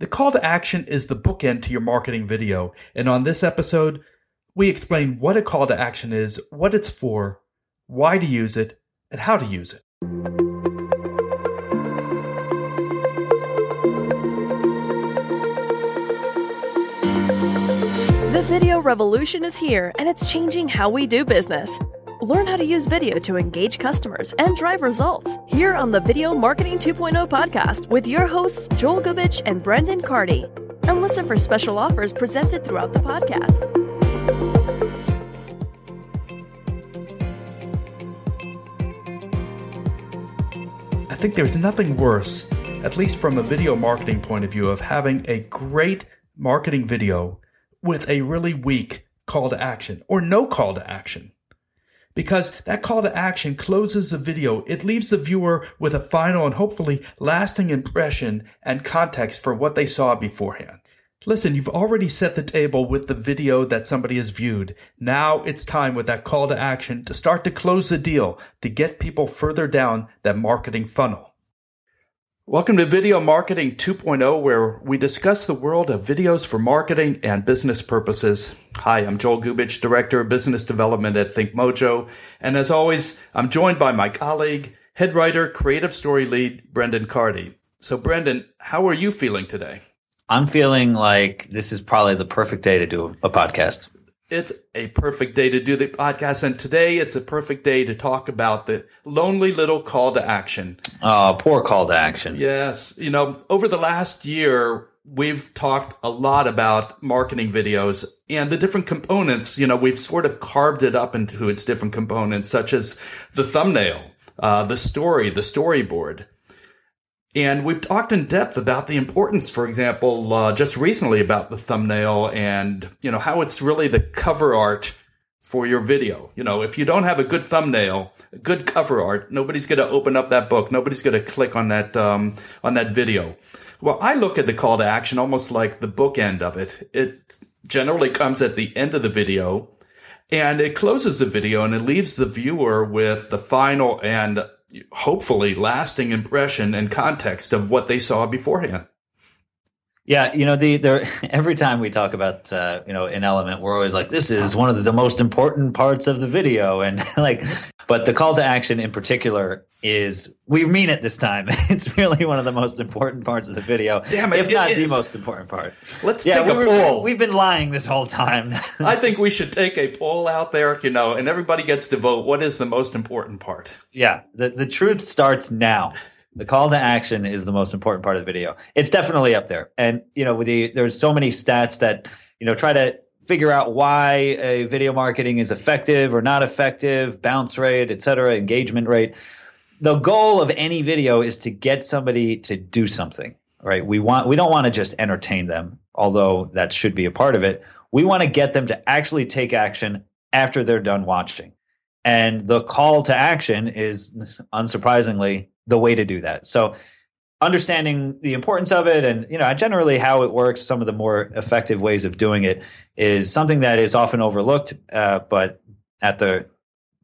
The call to action is the bookend to your marketing video. And on this episode, we explain what a call to action is, what it's for, why to use it, and how to use it. The video revolution is here and it's changing how we do business. Learn how to use video to engage customers and drive results here on the Video Marketing 2.0 podcast with your hosts, Joel Gubich and Brendan Cardy. And listen for special offers presented throughout the podcast. I think there's nothing worse, at least from a video marketing point of view, of having a great marketing video with a really weak call to action or no call to action. Because that call to action closes the video. It leaves the viewer with a final and hopefully lasting impression and context for what they saw beforehand. Listen, you've already set the table with the video that somebody has viewed. Now it's time with that call to action to start to close the deal to get people further down that marketing funnel. Welcome to Video Marketing 2.0, where we discuss the world of videos for marketing and business purposes. Hi, I'm Joel Gubich, Director of Business Development at ThinkMojo. And as always, I'm joined by my colleague, head writer, creative story lead, Brendan Cardy. So, Brendan, how are you feeling today? I'm feeling like this is probably the perfect day to do a podcast it's a perfect day to do the podcast. And today it's a perfect day to talk about the lonely little call to action. Oh, poor call to action. Yes. You know, over the last year, we've talked a lot about marketing videos and the different components. You know, we've sort of carved it up into its different components, such as the thumbnail, uh, the story, the storyboard. And we've talked in depth about the importance, for example, uh, just recently about the thumbnail and, you know, how it's really the cover art for your video. You know, if you don't have a good thumbnail, a good cover art, nobody's going to open up that book. Nobody's going to click on that, um, on that video. Well, I look at the call to action almost like the bookend of it. It generally comes at the end of the video and it closes the video and it leaves the viewer with the final and hopefully lasting impression and context of what they saw beforehand. Yeah, you know, the there every time we talk about uh, you know an element, we're always like, this is one of the most important parts of the video, and like, but the call to action in particular is we mean it this time. It's really one of the most important parts of the video, Damn it, if not the most important part. Let's yeah, take we a poll. We've been lying this whole time. I think we should take a poll out there, you know, and everybody gets to vote. What is the most important part? Yeah, the the truth starts now. The call to action is the most important part of the video. It's definitely up there. And, you know, with the, there's so many stats that, you know, try to figure out why a video marketing is effective or not effective, bounce rate, et cetera, engagement rate. The goal of any video is to get somebody to do something, right? We want, we don't want to just entertain them, although that should be a part of it. We want to get them to actually take action after they're done watching. And the call to action is unsurprisingly the way to do that. So understanding the importance of it and you know generally how it works some of the more effective ways of doing it is something that is often overlooked uh, but at the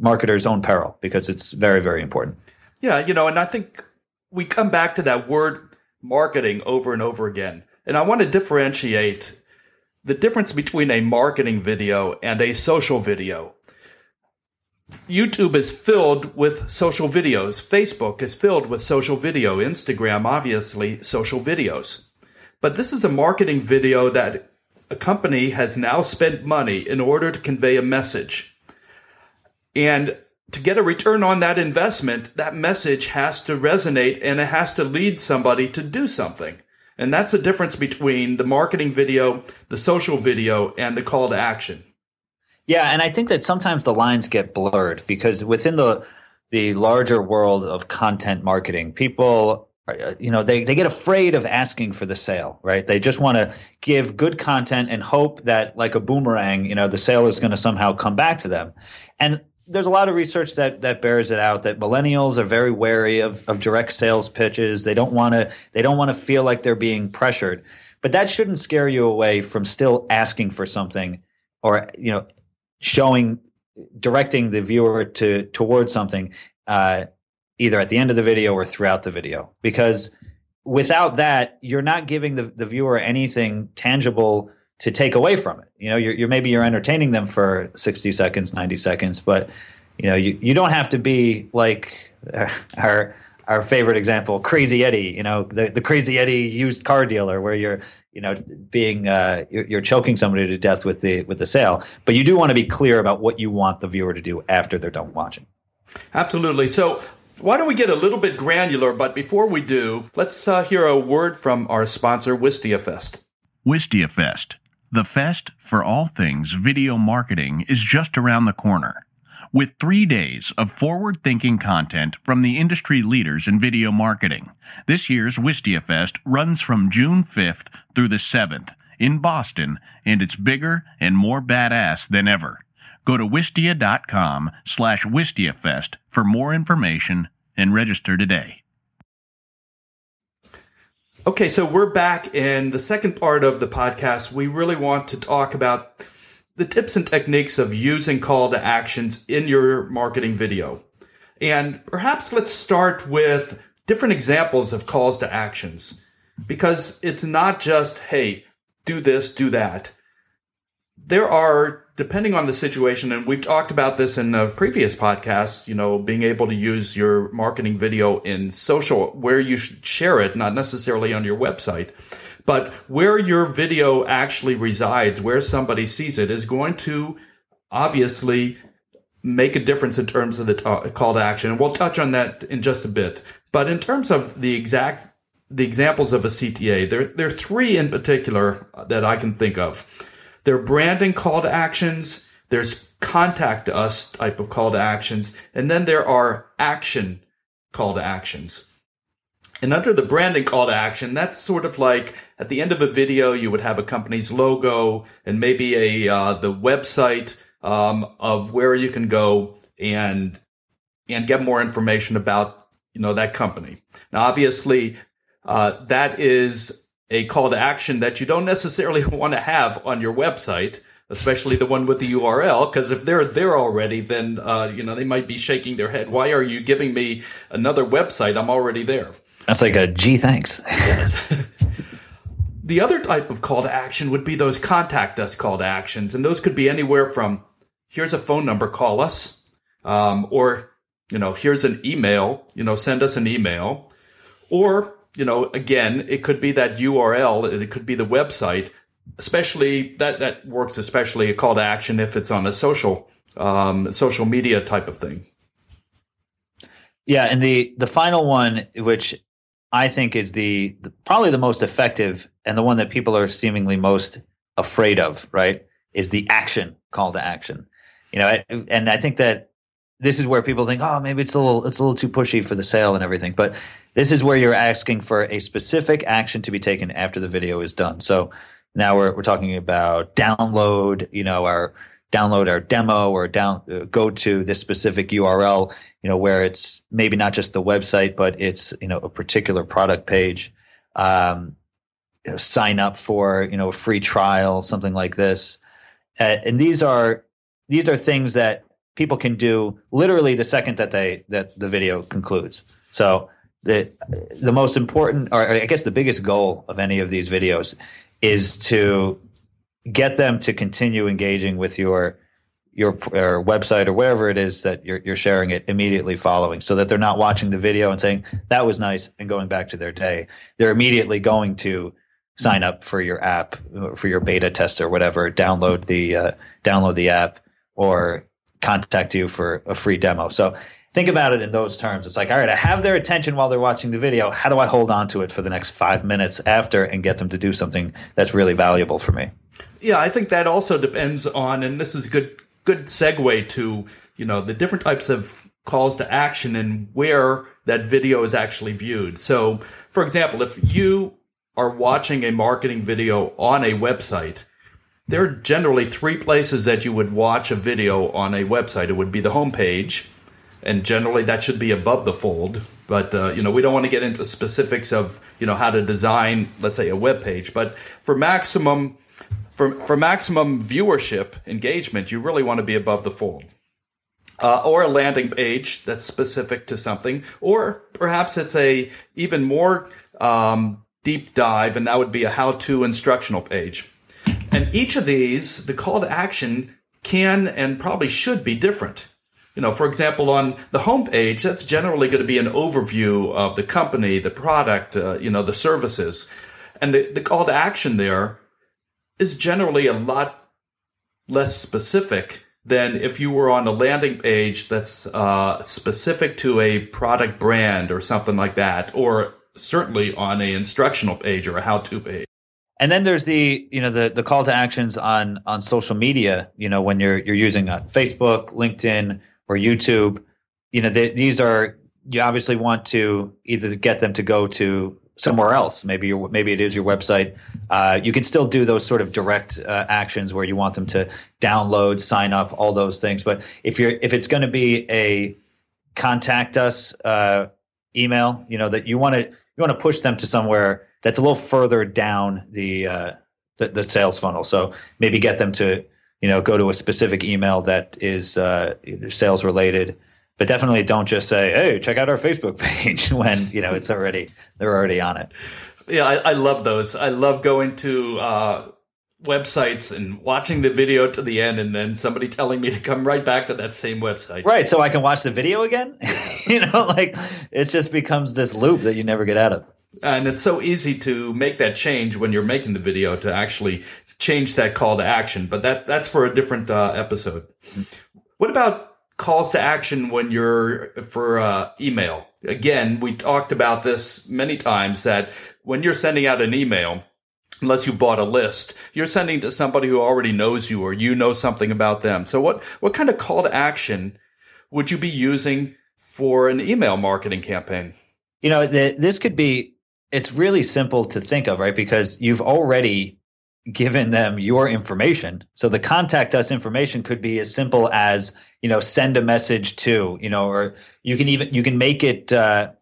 marketer's own peril because it's very very important. Yeah you know and i think we come back to that word marketing over and over again. And i want to differentiate the difference between a marketing video and a social video YouTube is filled with social videos. Facebook is filled with social video. Instagram, obviously, social videos. But this is a marketing video that a company has now spent money in order to convey a message. And to get a return on that investment, that message has to resonate and it has to lead somebody to do something. And that's the difference between the marketing video, the social video, and the call to action. Yeah, and I think that sometimes the lines get blurred because within the the larger world of content marketing, people uh, you know they, they get afraid of asking for the sale right? They just want to give good content and hope that like a boomerang you know the sale is going to somehow come back to them. And there's a lot of research that that bears it out that millennials are very wary of, of direct sales pitches. They don't want to they don't want to feel like they're being pressured. But that shouldn't scare you away from still asking for something or you know showing directing the viewer to towards something uh, either at the end of the video or throughout the video because without that, you're not giving the, the viewer anything tangible to take away from it. You know, you're, you're maybe you're entertaining them for 60 seconds, 90 seconds, but you know, you, you don't have to be like our our favorite example, Crazy Eddie. You know, the the Crazy Eddie used car dealer, where you're you know being uh, you're, you're choking somebody to death with the with the sale, but you do want to be clear about what you want the viewer to do after they're done watching. Absolutely. So. Why don't we get a little bit granular? But before we do, let's uh, hear a word from our sponsor, Wistia Fest. Wistia Fest, the fest for all things video marketing, is just around the corner. With three days of forward thinking content from the industry leaders in video marketing, this year's Wistia Fest runs from June 5th through the 7th in Boston, and it's bigger and more badass than ever. Go to wistia.com slash wistiafest for more information and register today. Okay, so we're back in the second part of the podcast. We really want to talk about the tips and techniques of using call to actions in your marketing video. And perhaps let's start with different examples of calls to actions because it's not just, hey, do this, do that. There are, depending on the situation, and we've talked about this in the previous podcast, you know, being able to use your marketing video in social where you should share it, not necessarily on your website. But where your video actually resides, where somebody sees it, is going to obviously make a difference in terms of the call to action. And we'll touch on that in just a bit. But in terms of the exact the examples of a CTA, there there are three in particular that I can think of. There are branding call to actions. There's contact us type of call to actions, and then there are action call to actions. And under the branding call to action, that's sort of like at the end of a video, you would have a company's logo and maybe a uh, the website um, of where you can go and and get more information about you know that company. Now, obviously, uh, that is a call to action that you don't necessarily want to have on your website, especially the one with the URL, because if they're there already, then uh, you know they might be shaking their head. Why are you giving me another website? I'm already there. That's like a gee, thanks. Yes. the other type of call to action would be those contact us call to actions. And those could be anywhere from here's a phone number, call us, um, or, you know, here's an email, you know, send us an email. Or, you know, again, it could be that URL, it could be the website, especially that, that works, especially a call to action if it's on a social, um, social media type of thing. Yeah, and the the final one, which I think is the, the, probably the most effective and the one that people are seemingly most afraid of, right? Is the action call to action. You know, and I think that this is where people think, oh, maybe it's a little it's a little too pushy for the sale and everything. But this is where you're asking for a specific action to be taken after the video is done. So now we're we're talking about download, you know, our download our demo or down uh, go to this specific URL, you know, where it's maybe not just the website, but it's you know a particular product page. Um, you know, sign up for you know a free trial, something like this, uh, and these are these are things that people can do literally the second that they that the video concludes. So the the most important, or I guess the biggest goal of any of these videos is to get them to continue engaging with your your, website or wherever it is that you're, you're sharing it immediately following so that they're not watching the video and saying that was nice and going back to their day. They're immediately going to sign up for your app for your beta test or whatever download the uh, download the app or contact you for a free demo. So think about it in those terms it's like all right i have their attention while they're watching the video how do i hold on to it for the next five minutes after and get them to do something that's really valuable for me yeah, I think that also depends on, and this is good good segue to you know the different types of calls to action and where that video is actually viewed. So, for example, if you are watching a marketing video on a website, there are generally three places that you would watch a video on a website. It would be the homepage, and generally that should be above the fold. But uh, you know, we don't want to get into specifics of you know how to design, let's say, a web page. But for maximum for, for maximum viewership engagement, you really want to be above the fold. Uh, or a landing page that's specific to something, or perhaps it's a even more um, deep dive, and that would be a how to instructional page. And each of these, the call to action can and probably should be different. You know, for example, on the homepage, that's generally going to be an overview of the company, the product, uh, you know, the services. And the, the call to action there is generally a lot less specific than if you were on a landing page that's uh, specific to a product brand or something like that, or certainly on a instructional page or a how-to page. And then there's the you know the the call to actions on on social media. You know when you're you're using uh, Facebook, LinkedIn, or YouTube. You know these are you obviously want to either get them to go to somewhere else. Maybe your maybe it is your website. Uh, you can still do those sort of direct uh, actions where you want them to download, sign up, all those things. But if you're if it's going to be a contact us uh, email, you know that you want to you want to push them to somewhere that's a little further down the, uh, the, the sales funnel. So maybe get them to you know go to a specific email that is uh, sales related. But definitely don't just say, "Hey, check out our Facebook page," when you know it's already they're already on it. Yeah, I, I love those. I love going to uh, websites and watching the video to the end, and then somebody telling me to come right back to that same website. Right, so I can watch the video again. you know, like it just becomes this loop that you never get out of. And it's so easy to make that change when you're making the video to actually change that call to action. But that that's for a different uh, episode. What about calls to action when you're for uh, email? Again, we talked about this many times that when you're sending out an email, unless you bought a list, you're sending to somebody who already knows you or you know something about them. So what what kind of call to action would you be using for an email marketing campaign? You know, the, this could be it's really simple to think of, right? Because you've already given them your information. So the contact us information could be as simple as, you know, send a message to, you know, or you can even, you can make it uh,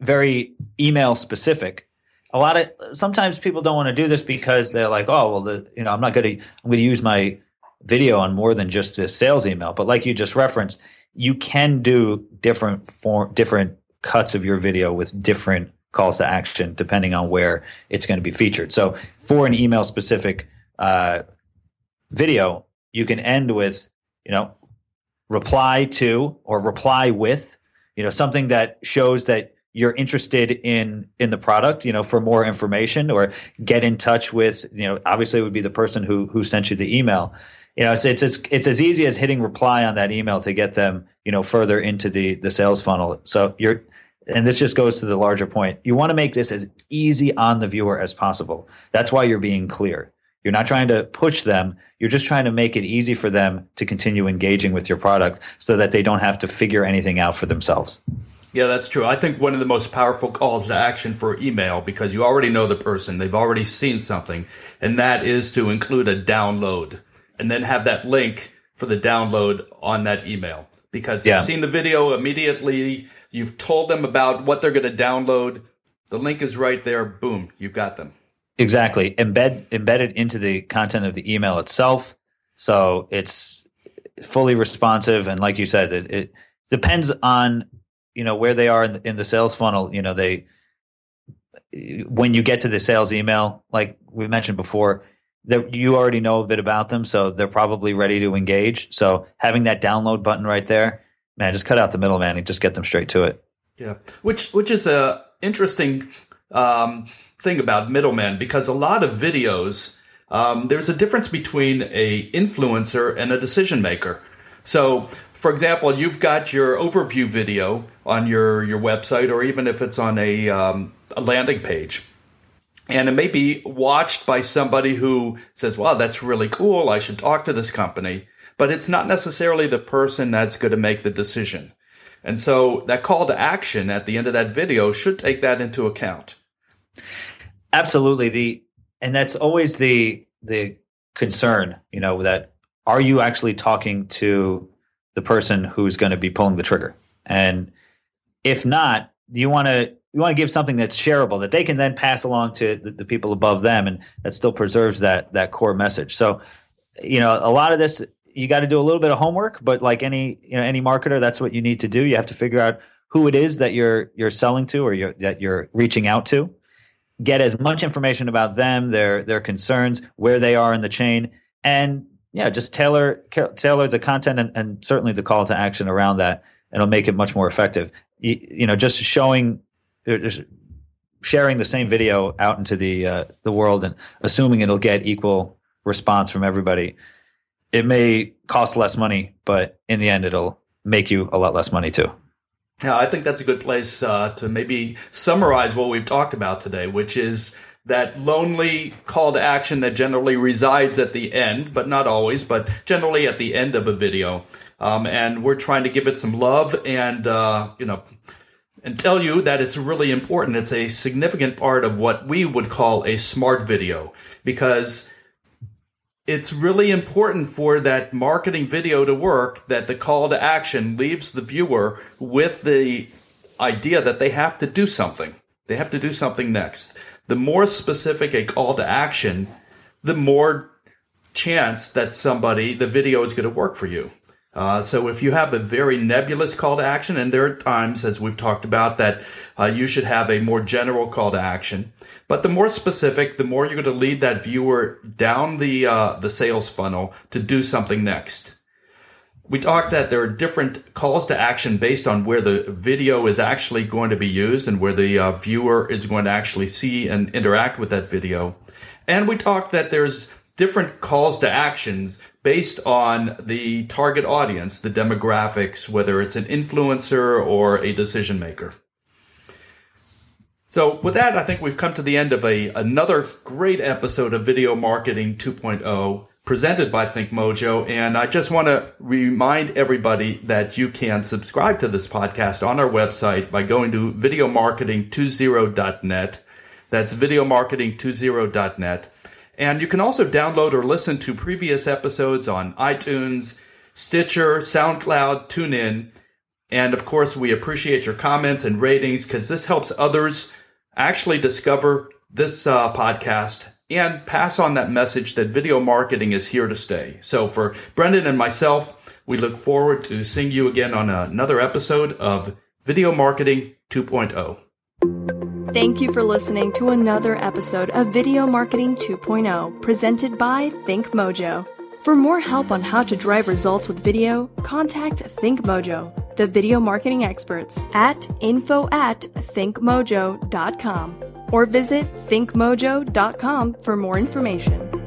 very email specific. A lot of, sometimes people don't want to do this because they're like, oh, well, the, you know, I'm not going to, I'm going to use my video on more than just this sales email. But like you just referenced, you can do different form, different cuts of your video with different calls to action depending on where it's going to be featured. So for an email specific uh, video, you can end with, you know, reply to or reply with, you know, something that shows that you're interested in in the product, you know, for more information or get in touch with, you know, obviously it would be the person who who sent you the email. You know, it's it's as it's as easy as hitting reply on that email to get them, you know, further into the the sales funnel. So you're and this just goes to the larger point. You want to make this as easy on the viewer as possible. That's why you're being clear. You're not trying to push them. You're just trying to make it easy for them to continue engaging with your product so that they don't have to figure anything out for themselves. Yeah, that's true. I think one of the most powerful calls to action for email, because you already know the person, they've already seen something, and that is to include a download and then have that link for the download on that email. Because yeah. you've seen the video immediately, You've told them about what they're going to download. The link is right there. Boom, you've got them. Exactly. Embed embedded into the content of the email itself. So it's fully responsive and like you said it, it depends on you know where they are in the, in the sales funnel you know they when you get to the sales email like we mentioned before that you already know a bit about them so they're probably ready to engage so having that download button right there man, just cut out the middleman and just get them straight to it. Yeah, which which is a interesting um, thing about middlemen because a lot of videos um, there's a difference between a influencer and a decision maker. So, for example, you've got your overview video on your your website, or even if it's on a, um, a landing page. And it may be watched by somebody who says, wow, that's really cool. I should talk to this company but it's not necessarily the person that's going to make the decision. And so that call to action at the end of that video should take that into account. Absolutely. The and that's always the the concern, you know, that are you actually talking to the person who's going to be pulling the trigger? And if not, you want to you want to give something that's shareable that they can then pass along to the, the people above them and that still preserves that that core message. So, you know, a lot of this you got to do a little bit of homework, but like any you know any marketer, that's what you need to do. You have to figure out who it is that you're you're selling to or you're, that you're reaching out to. Get as much information about them, their their concerns, where they are in the chain, and yeah, just tailor tailor the content and, and certainly the call to action around that. and It'll make it much more effective. You, you know, just showing, uh, just sharing the same video out into the uh, the world and assuming it'll get equal response from everybody. It may cost less money, but in the end, it'll make you a lot less money too. Yeah, I think that's a good place uh, to maybe summarize what we've talked about today, which is that lonely call to action that generally resides at the end, but not always, but generally at the end of a video. Um, and we're trying to give it some love and, uh, you know, and tell you that it's really important. It's a significant part of what we would call a smart video because it's really important for that marketing video to work that the call to action leaves the viewer with the idea that they have to do something. They have to do something next. The more specific a call to action, the more chance that somebody, the video is going to work for you. Uh, so if you have a very nebulous call to action, and there are times, as we've talked about, that uh, you should have a more general call to action. But the more specific, the more you're going to lead that viewer down the uh, the sales funnel to do something next. We talked that there are different calls to action based on where the video is actually going to be used and where the uh, viewer is going to actually see and interact with that video. And we talked that there's different calls to actions based on the target audience, the demographics, whether it's an influencer or a decision maker. So with that, I think we've come to the end of a another great episode of Video Marketing 2.0 presented by ThinkMojo. And I just want to remind everybody that you can subscribe to this podcast on our website by going to videomarketing20.net. That's videomarketing20.net. And you can also download or listen to previous episodes on iTunes, Stitcher, SoundCloud, TuneIn. And of course, we appreciate your comments and ratings because this helps others actually discover this uh, podcast and pass on that message that video marketing is here to stay. So for Brendan and myself, we look forward to seeing you again on another episode of Video Marketing 2.0. Thank you for listening to another episode of Video Marketing 2.0 presented by ThinkMojo. For more help on how to drive results with video, contact ThinkMojo, the video marketing experts, at info at thinkmojo.com or visit thinkmojo.com for more information.